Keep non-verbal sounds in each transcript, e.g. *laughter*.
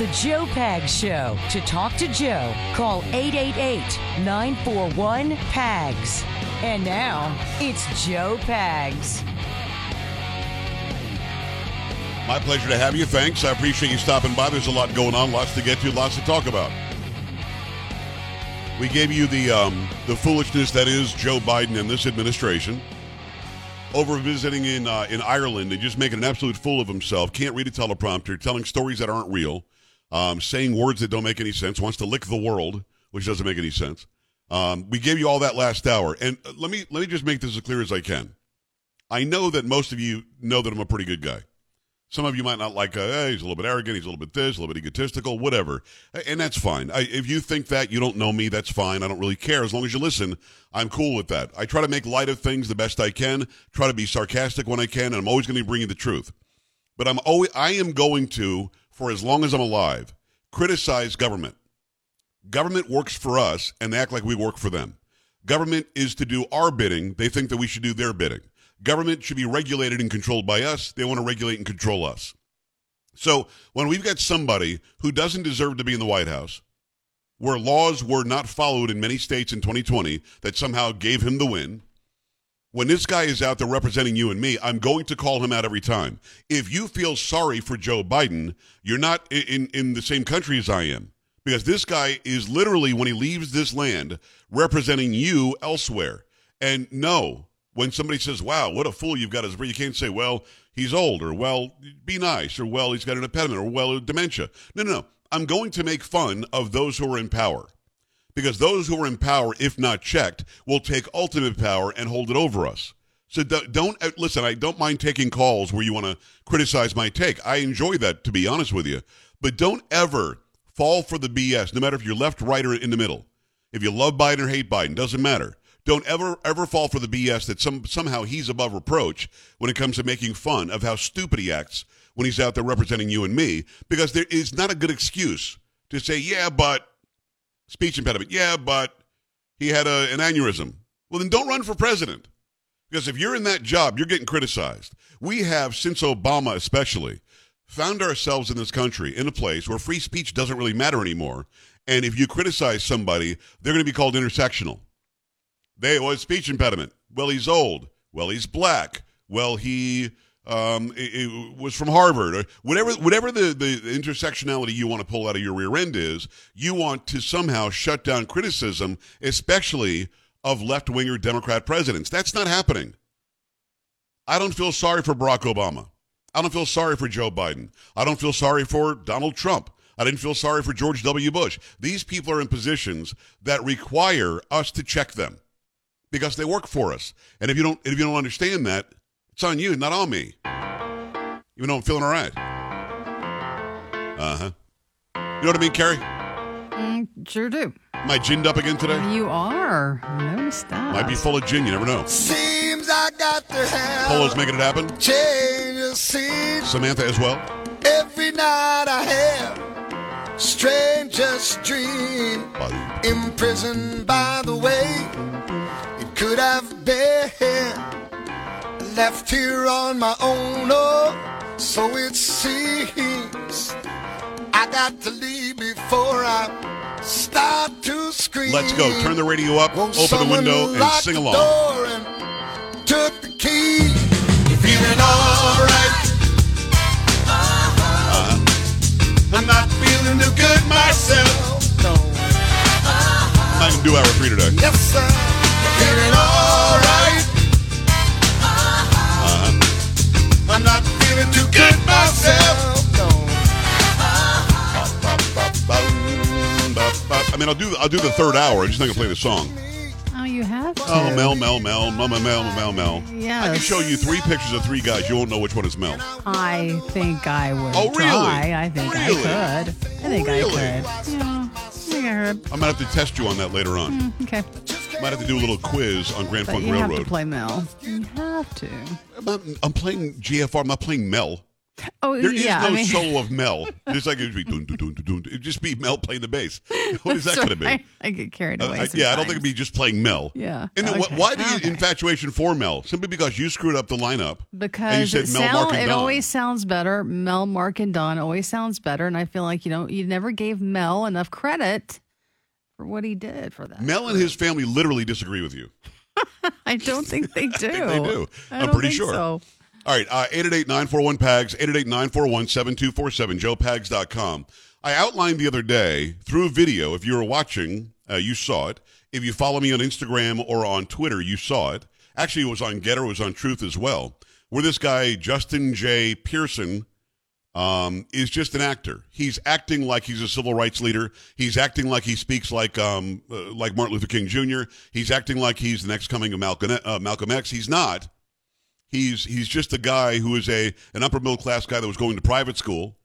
The Joe Pag Show. To talk to Joe, call 888 941 PAGS. And now, it's Joe Pags. My pleasure to have you. Thanks. I appreciate you stopping by. There's a lot going on, lots to get to, lots to talk about. We gave you the um, the foolishness that is Joe Biden and this administration over visiting in uh, in Ireland and just making an absolute fool of himself. Can't read a teleprompter, telling stories that aren't real, um, saying words that don't make any sense. Wants to lick the world, which doesn't make any sense. Um, we gave you all that last hour, and uh, let me let me just make this as clear as I can. I know that most of you know that I'm a pretty good guy. Some of you might not like, uh, hey, he's a little bit arrogant, he's a little bit this, a little bit egotistical, whatever. And that's fine. I, if you think that, you don't know me, that's fine. I don't really care. As long as you listen, I'm cool with that. I try to make light of things the best I can, try to be sarcastic when I can, and I'm always going to bring you the truth. But I'm always, I am going to, for as long as I'm alive, criticize government. Government works for us, and they act like we work for them. Government is to do our bidding. They think that we should do their bidding. Government should be regulated and controlled by us. They want to regulate and control us. So when we've got somebody who doesn't deserve to be in the White House, where laws were not followed in many states in 2020 that somehow gave him the win, when this guy is out there representing you and me, I'm going to call him out every time. If you feel sorry for Joe Biden, you're not in, in the same country as I am. Because this guy is literally, when he leaves this land, representing you elsewhere. And no, when somebody says, wow, what a fool you've got you can't say, well, he's old, or well, be nice, or well, he's got an impediment, or well, dementia. No, no, no. I'm going to make fun of those who are in power. Because those who are in power, if not checked, will take ultimate power and hold it over us. So don't, uh, listen, I don't mind taking calls where you want to criticize my take. I enjoy that, to be honest with you. But don't ever fall for the BS, no matter if you're left, right, or in the middle. If you love Biden or hate Biden, doesn't matter. Don't ever ever fall for the BS that some somehow he's above reproach when it comes to making fun of how stupid he acts when he's out there representing you and me, because there is not a good excuse to say, yeah, but speech impediment, yeah, but he had a, an aneurysm. Well, then don't run for president. Because if you're in that job, you're getting criticized. We have, since Obama especially, found ourselves in this country in a place where free speech doesn't really matter anymore. And if you criticize somebody, they're going to be called intersectional. They was speech impediment. Well, he's old. Well, he's black. Well, he um, it, it was from Harvard or whatever. Whatever the, the intersectionality you want to pull out of your rear end is, you want to somehow shut down criticism, especially of left winger Democrat presidents. That's not happening. I don't feel sorry for Barack Obama. I don't feel sorry for Joe Biden. I don't feel sorry for Donald Trump. I didn't feel sorry for George W. Bush. These people are in positions that require us to check them because they work for us. And if you don't if you don't understand that, it's on you, not on me. Even though I'm feeling all right. Uh huh. You know what I mean, Carrie? Mm, sure do. Am I ginned up again today? You are. I noticed that. Might be full of gin. You never know. Seems I got to have Polo's making it happen. change of scene. Samantha as well. Every night I have strangest dream. Imprisoned by the way it could have been. Left here on my own, oh, so it seems. I got to leave before I start to scream. Let's go. Turn the radio up, Won't open the someone window, and lock sing the along. door and took the key. Feeling alright. Uh-huh. I'm not feeling too good myself. No. I can do hour three today. Yes, sir. Feeling alright. I'm not feeling too good myself. I mean, I'll do I'll do the third hour. I'm just not gonna play the song. Oh, you have to. Oh, Mel, Mel, Mel, Mama, Mel, Mel, Mel. Yes. I can show you three pictures of three guys. You won't know which one is Mel. I think I would Oh, really? try. I think Really? I could. I think Really? I could. Yeah, I think I heard. I might have to test you on that later on. Mm, okay. Might have to do a little quiz on Grand But Funk you have to Railroad. play Mel. You have to. I'm, not- I'm playing GFR. I'm not playing Mel. Oh, yeah. There is yeah. no I mean, solo of Mel. Just like it'd be dun, dun, dun, dun, dun. It'd just be Mel playing the bass. *laughs* What is that so going to be? I, I get carried Uh, away. I- yeah, I don't think it'd be just playing Mel. Yeah. And then wh- why do you Okay. infatuation for Mel? Simply because you screwed up the lineup. and you because said Mel, Mark, and it Don. always sounds better. Mel, Mark, and Don always sounds better, and I feel like you know you never gave Mel enough credit for what he did for that. Mel and his family literally disagree with you. *laughs* I don't think they *laughs* do. think they do. I I'm don't pretty sure. So. All right, uh, 888-941-PAGS, 888-941-7247, joepags.com. I outlined the other day through a video. If you were watching, uh, you saw it. If you follow me on Instagram or on Twitter, you saw it. Actually, it was on Gettr, it was on Truth as well, where this guy, Justin J. Pearson, um, is just an actor. He's acting like he's a civil rights leader. He's acting like he speaks like um, uh, like Martin Luther King Jr. He's acting like he's the next coming of Malcolm, uh, Malcolm X. He's not. He's he's just a guy who is a an upper middle class guy that was going to private school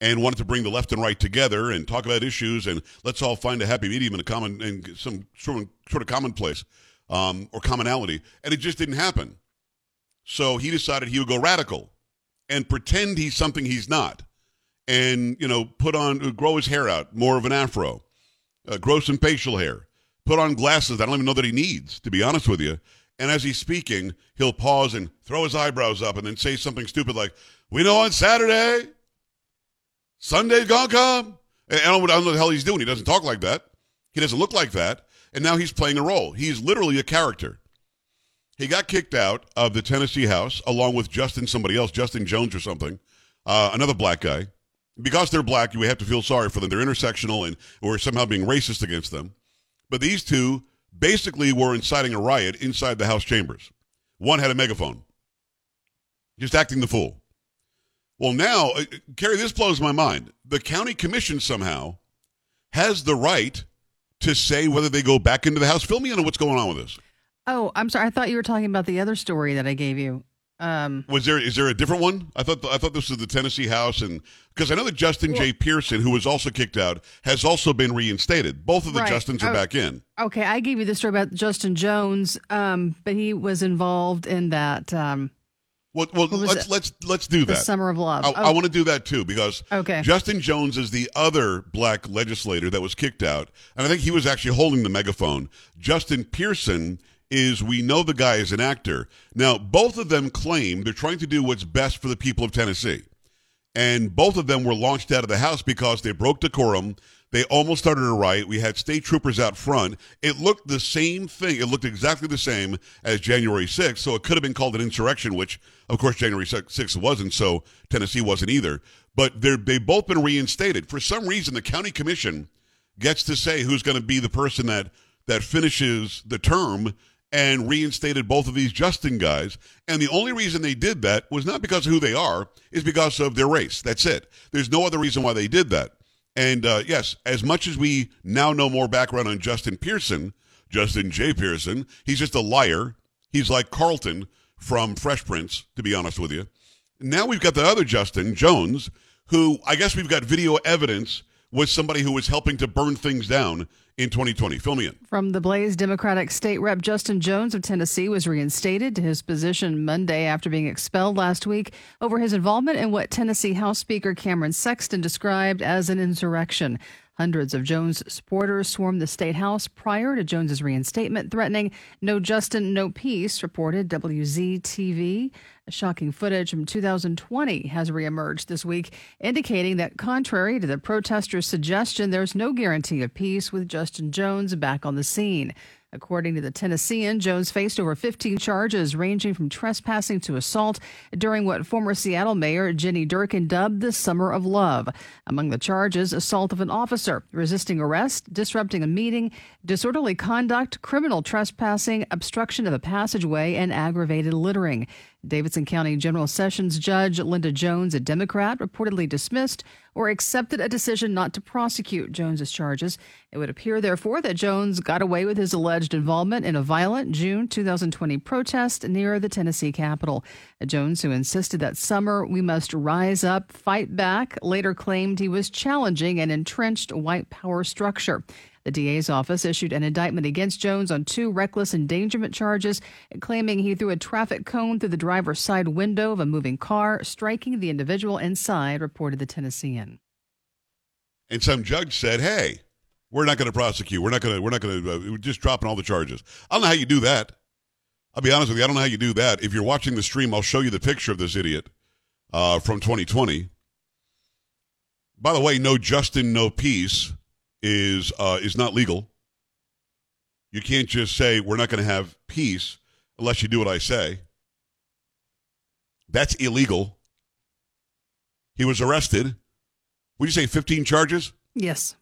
and wanted to bring the left and right together and talk about issues and let's all find a happy medium and a common and some sort of sort of commonplace um, or commonality. And it just didn't happen. So he decided he would go radical and pretend he's something he's not, and you know put on grow his hair out more of an afro, uh, grow some facial hair, put on glasses. I don't even know that he needs, to be honest with you. And as he's speaking, he'll pause and throw his eyebrows up and then say something stupid like, "We know on Saturday, Sunday's gonna come." And I don't, I don't know the hell he's doing. He doesn't talk like that. He doesn't look like that. And now he's playing a role. He's literally a character. He got kicked out of the Tennessee House along with Justin, somebody else, Justin Jones or something, uh, another black guy. Because they're black, we have to feel sorry for them. They're intersectional and we're somehow being racist against them. But these two basically were inciting a riot inside the House chambers. One had a megaphone, just acting the fool. Well, now, uh, Carrie, this blows my mind. The county commission somehow has the right to say whether they go back into the House. Fill me in on what's going on with this. Oh, I'm sorry. I thought you were talking about the other story that I gave you. Um, Was there is there a different one? I thought I thought this was the Tennessee House, and because I know that Justin J. Pearson, who was also kicked out, has also been reinstated. Both of the Right. Justins are Oh. back in. okay, I gave you the story about Justin Jones, um, but he was involved in that um, Well, well let's it? let's let's do the that. Summer of Love. I, Oh, I want to do that too because Okay. Justin Jones is the other black legislator that was kicked out, and I think he was actually holding the megaphone. Justin Pearson is we know the guy is an actor. Now, both of them claim they're trying to do what's best for the people of Tennessee. And both of them were launched out of the house because they broke decorum. They almost started a riot. We had state troopers out front. It looked the same thing. It looked exactly the same as January 6th. So it could have been called an insurrection, which, of course, January 6th wasn't. So Tennessee wasn't either. But they've both been reinstated. For some reason, the county commission gets to say who's going to be the person that, that finishes the term and reinstated both of these Justin guys. And the only reason they did that was not because of who they are, is because of their race. That's it. There's no other reason why they did that. And uh, yes, as much as we now know more background on Justin Pearson, Justin J. Pearson, he's just a liar. He's like Carlton from Fresh Prince, to be honest with you. Now we've got the other Justin Jones, who I guess we've got video evidence was somebody who was helping to burn things down in 2020. Fill me in. From the Blaze, Democratic State Rep Justin Jones of Tennessee was reinstated to his position Monday after being expelled last week over his involvement in what Tennessee House Speaker Cameron Sexton described as an insurrection. Hundreds of Jones supporters swarmed the state house prior to Jones's reinstatement, threatening "No Justin, no peace." Reported WZTV. Shocking footage from 2020 has reemerged this week, indicating that, contrary to the protesters' suggestion, there's no guarantee of peace with Justin Jones back on the scene. According to the Tennessean, Jones faced over 15 charges ranging from trespassing to assault during what former Seattle Mayor Jenny Durkan dubbed the Summer of Love. Among the charges, assault of an officer, resisting arrest, disrupting a meeting, disorderly conduct, criminal trespassing, obstruction of a passageway, and aggravated littering. Davidson County General Sessions Judge Linda Jones, a Democrat, reportedly dismissed or accepted a decision not to prosecute Jones's charges. It would appear, therefore, that Jones got away with his alleged involvement in a violent June 2020 protest near the Tennessee Capitol. Jones, who insisted that summer we must rise up, fight back, later claimed he was challenging an entrenched white power structure. The DA's office issued an indictment against Jones on two reckless endangerment charges, claiming he threw a traffic cone through the driver's side window of a moving car, striking the individual inside, reported the Tennessean. And some judge said, "Hey, we're not going to prosecute. We're not going to. We're not going to. Uh, we're just dropping all the charges." I don't know how you do that. I'll be honest with you. I don't know how you do that. If you're watching the stream, I'll show you the picture of this idiot uh, from 2020. By the way, no Justin, no peace is uh, is not legal. You can't just say we're not going to have peace unless you do what I say. That's illegal. He was arrested. Would you say 15 charges? Yes.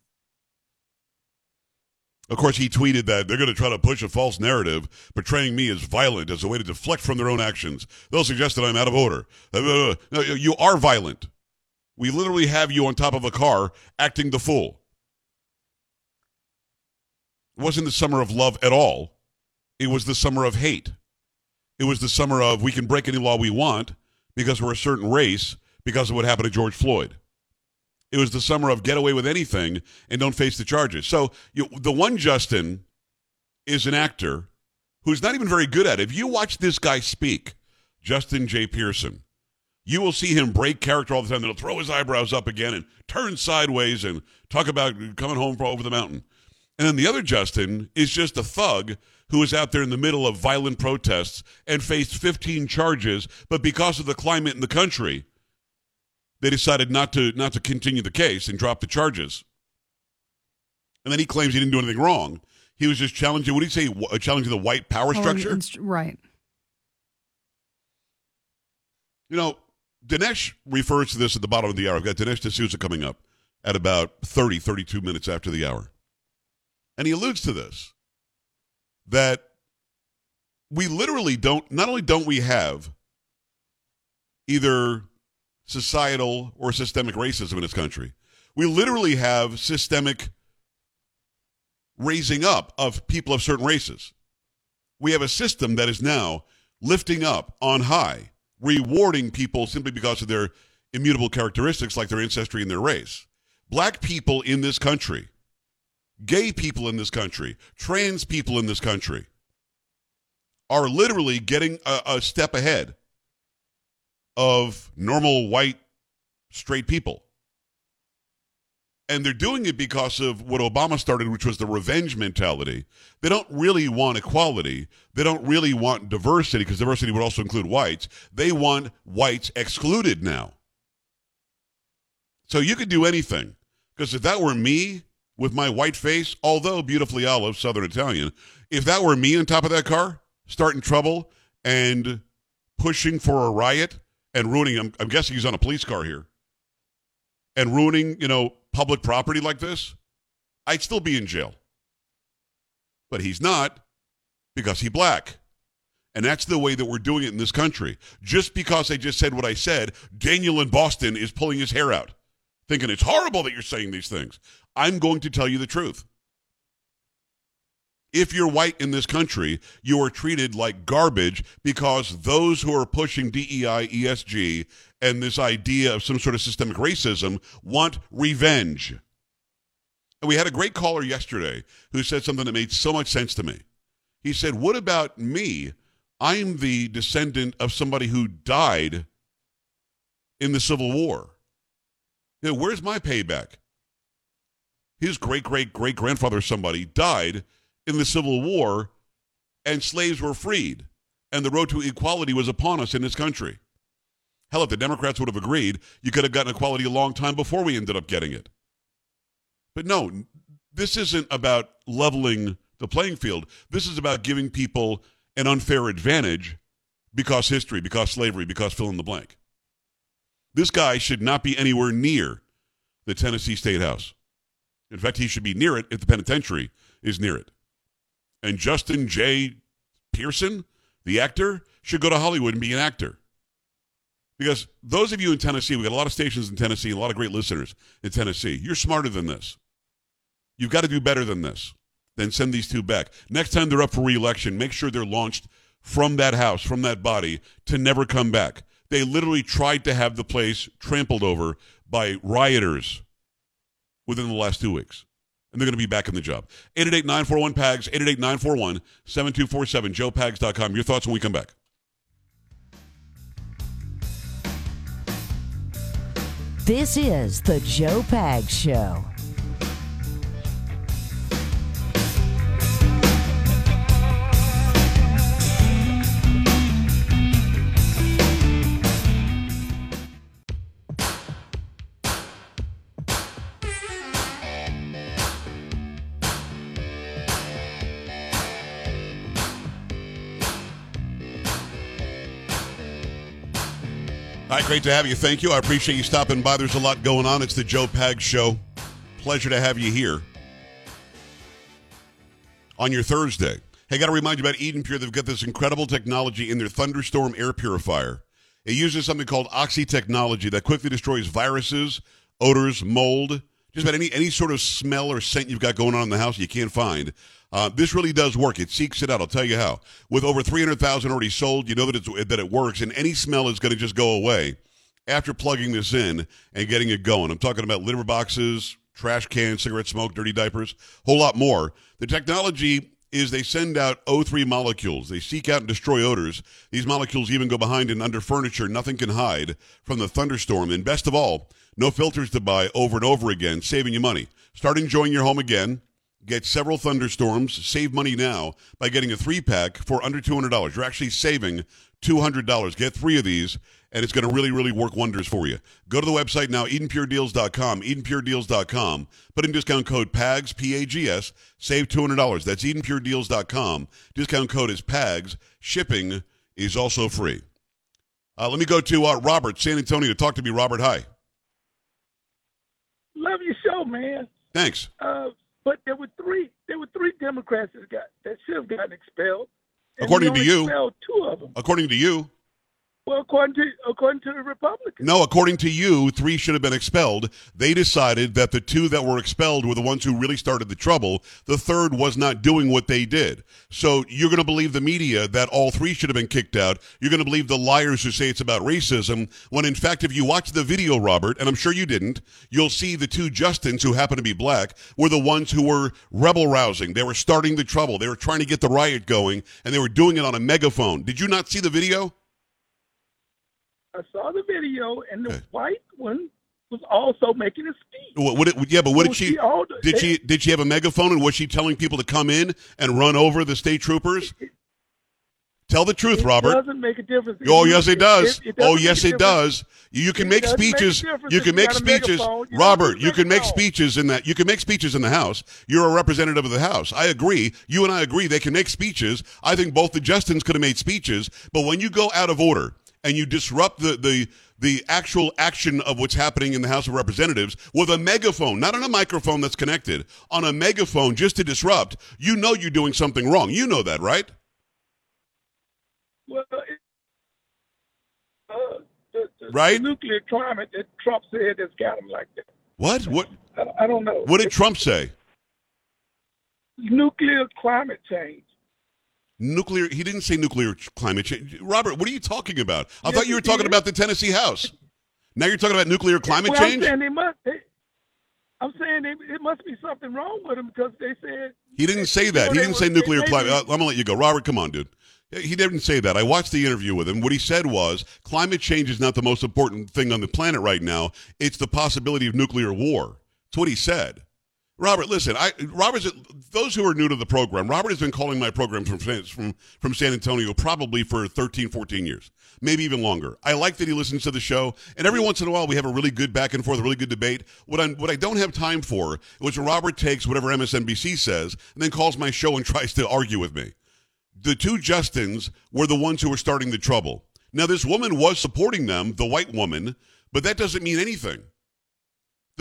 Of course, he tweeted that they're going to try to push a false narrative, portraying me as violent as a way to deflect from their own actions. They'll suggest that I'm out of order. Uh, no, you are violent. We literally have you on top of a car acting the fool. It wasn't the summer of love at all. It was the summer of hate. It was the summer of we can break any law we want because we're a certain race because of what happened to George Floyd. It was the summer of get away with anything and don't face the charges. So you, the one Justin is an actor who's not even very good at it. If you watch this guy speak, Justin J. Pearson, you will see him break character all the time. Then he'll throw his eyebrows up again and turn sideways and talk about coming home from over the mountain. And then the other Justin is just a thug who was out there in the middle of violent protests and faced 15 charges, but because of the climate in the country, they decided not to not to continue the case and drop the charges. And then he claims he didn't do anything wrong. He was just challenging. What do you say? Challenging the white power oh, structure. right. You know, Dinesh refers to this at the bottom of the hour. I've got Dinesh D'Souza coming up at about 30, 32 minutes after the hour. And he alludes to this that we literally don't, not only don't we have either societal or systemic racism in this country, we literally have systemic raising up of people of certain races. We have a system that is now lifting up on high rewarding people simply because of their immutable characteristics like their ancestry and their race. Black people in this country, gay people in this country, trans people in this country are literally getting a, a step ahead of normal white straight people. And they're doing it because of what Obama started, which was the revenge mentality. They don't really want equality. They don't really want diversity, because diversity would also include whites. They want whites excluded now. So you could do anything. Because if that were me with my white face, although beautifully olive, Southern Italian, if that were me on top of that car, starting trouble and pushing for a riot and ruining, I'm, I'm guessing he's on a police car here, and ruining, you know, public property like this, I'd still be in jail. But he's not because he's black. And that's the way that we're doing it in this country. Just because I just said what I said, Daniel in Boston is pulling his hair out, thinking it's horrible that you're saying these things. I'm going to tell you the truth. If you're white in this country, you are treated like garbage because those who are pushing DEI, ESG, and this idea of some sort of systemic racism want revenge. And we had a great caller yesterday who said something that made so much sense to me. He said, What about me? I'm the descendant of somebody who died in the Civil War. You know, where's my payback? His great great great grandfather, somebody, died in the Civil War, and slaves were freed, and the road to equality was upon us in this country. Hell, if the Democrats would have agreed, you could have gotten equality a long time before we ended up getting it. But no, this isn't about leveling the playing field. This is about giving people an unfair advantage because history, because slavery, because fill in the blank. This guy should not be anywhere near the Tennessee State House. In fact, he should be near it if the penitentiary is near it. And Justin J. Pearson, the actor, should go to Hollywood and be an actor. Because those of you in Tennessee, we got a lot of stations in Tennessee, a lot of great listeners in Tennessee. You're smarter than this. You've got to do better than this. Then send these two back. Next time they're up for reelection, make sure they're launched from that house, from that body, to never come back. They literally tried to have the place trampled over by rioters within the last two weeks. and they're going to be back in the job. 888-941-PAGS, 888-941-7247, joepags.com. Your thoughts when we come back. This is the Joe Pags Show. Right, great to have you. Thank you. I appreciate you stopping by. There's a lot going on. It's the Joe Pags Show. Pleasure to have you here on your Thursday. Hey, got to remind you about Eden Pure. They've got this incredible technology in their Thunderstorm air purifier. It uses something called Oxy technology that quickly destroys viruses, odors, mold, just about any any sort of smell or scent you've got going on in the house you can't find. Uh, this really does work. It seeks it out. I'll tell you how. With over 300,000 already sold, you know that, it's, that it works, and any smell is going to just go away after plugging this in and getting it going. I'm talking about litter boxes, trash cans, cigarette smoke, dirty diapers, a whole lot more. The technology is they send out O3 molecules. They seek out and destroy odors. These molecules even go behind and under furniture. Nothing can hide from the thunderstorm. And best of all, no filters to buy over and over again, saving you money. Start enjoying your home again. Get several thunderstorms. Save money now by getting a three pack for under $200. You're actually saving $200. Get three of these, and it's going to really, really work wonders for you. Go to the website now, EdenPureDeals.com, EdenPureDeals.com. Put in discount code PAGS, P-A-G-S, save $200. That's EdenPureDeals.com. Discount code is PAGS. Shipping is also free. Uh, let me go to uh, Robert, San Antonio. To talk to me, Robert. Hi. Love your show, man. Thanks. Uh, but there were three. There were three Democrats that got that should have gotten expelled. According to you. two of them. According to you, Well, according to according to the Republicans. No, according to you, three should have been expelled. They decided that the two that were expelled were the ones who really started the trouble. The third was not doing what they did. So you're going to believe the media that all three should have been kicked out. You're going to believe the liars who say it's about racism, when in fact, if you watch the video, Robert, and I'm sure you didn't, you'll see the two Justins who happen to be black were the ones who were rebel rousing. They were starting the trouble. They were trying to get the riot going, and they were doing it on a megaphone. Did you not see the video? I saw the video, and the Okay. white one was also making a speech. What, what it, yeah, but what did she? she Did she? Did she have a megaphone and was she telling people to come in and run over the state troopers? Tell the truth, It Robert. doesn't make a difference. Oh yes, it does. It- oh, it oh yes, it does. You can It make speeches. You can make speeches. Robert. You can make speeches in that. You can make speeches in the House. You're a representative of the House. I agree. You and I agree. They can make speeches. I think both the Justins could have made speeches. But when you go out of order and you disrupt the the the actual action of what's happening in the House of Representatives with a megaphone, not on a microphone that's connected, on a megaphone just to disrupt, you know you're doing something wrong. You know that, right? Well, it, uh, the, the, Right? the nuclear climate that Trump said that's got him like that. What? What? I, I don't know. What did Trump say? nuclear climate change? Nuclear. He didn't say nuclear climate change. Robert, what are you talking about? I Yes, thought you were talking about the Tennessee House. Now you're talking about nuclear climate well, change. I'm saying they must. They, I'm saying they, it must be something wrong with him because they said He didn't say you that. know, He didn't say nuclear climate. Uh, I'm gonna let you go, Robert. Come on, dude. He didn't say that. I watched the interview with him. What he said was climate change is not the most important thing on the planet right now. It's the possibility of nuclear war. That's what he said. Robert, listen. I Robert's those who are new to the program. Robert has been calling my program from from from San Antonio probably for 13, 14 years, maybe even longer. I like that he listens to the show, and every once in a while we have a really good back and forth, a really good debate. What I what I don't have time for is when Robert takes whatever MSNBC says and then calls my show and *laughs* tries to argue with me the two Justins were the ones who were starting the trouble. Now, this woman was supporting them, the white woman, but that doesn't mean anything.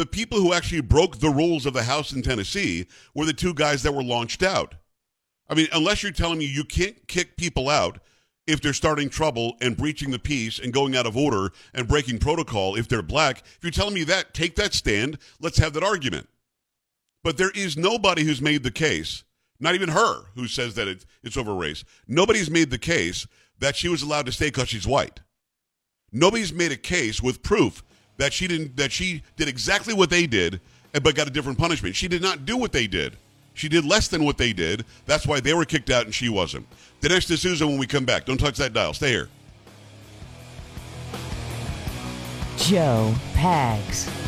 The people who actually broke the rules of the House in Tennessee were the two guys that were launched out. I mean, unless you're telling me you can't kick people out if they're starting trouble and breaching the peace and going out of order and breaking protocol if they're black, if you're telling me that, take that stand. Let's have that argument. But there is nobody who's made the case, not even her, who says that it, it's over race. Nobody's made the case that she was allowed to stay because she's white. Nobody's made a case with proof that she didn't that she did exactly what they did but got a different punishment. She did not do what they did. She did less than what they did. That's why they were kicked out and she wasn't. Dinesh D'Souza when we come back. Don't touch that dial. Stay here. Joe Pags.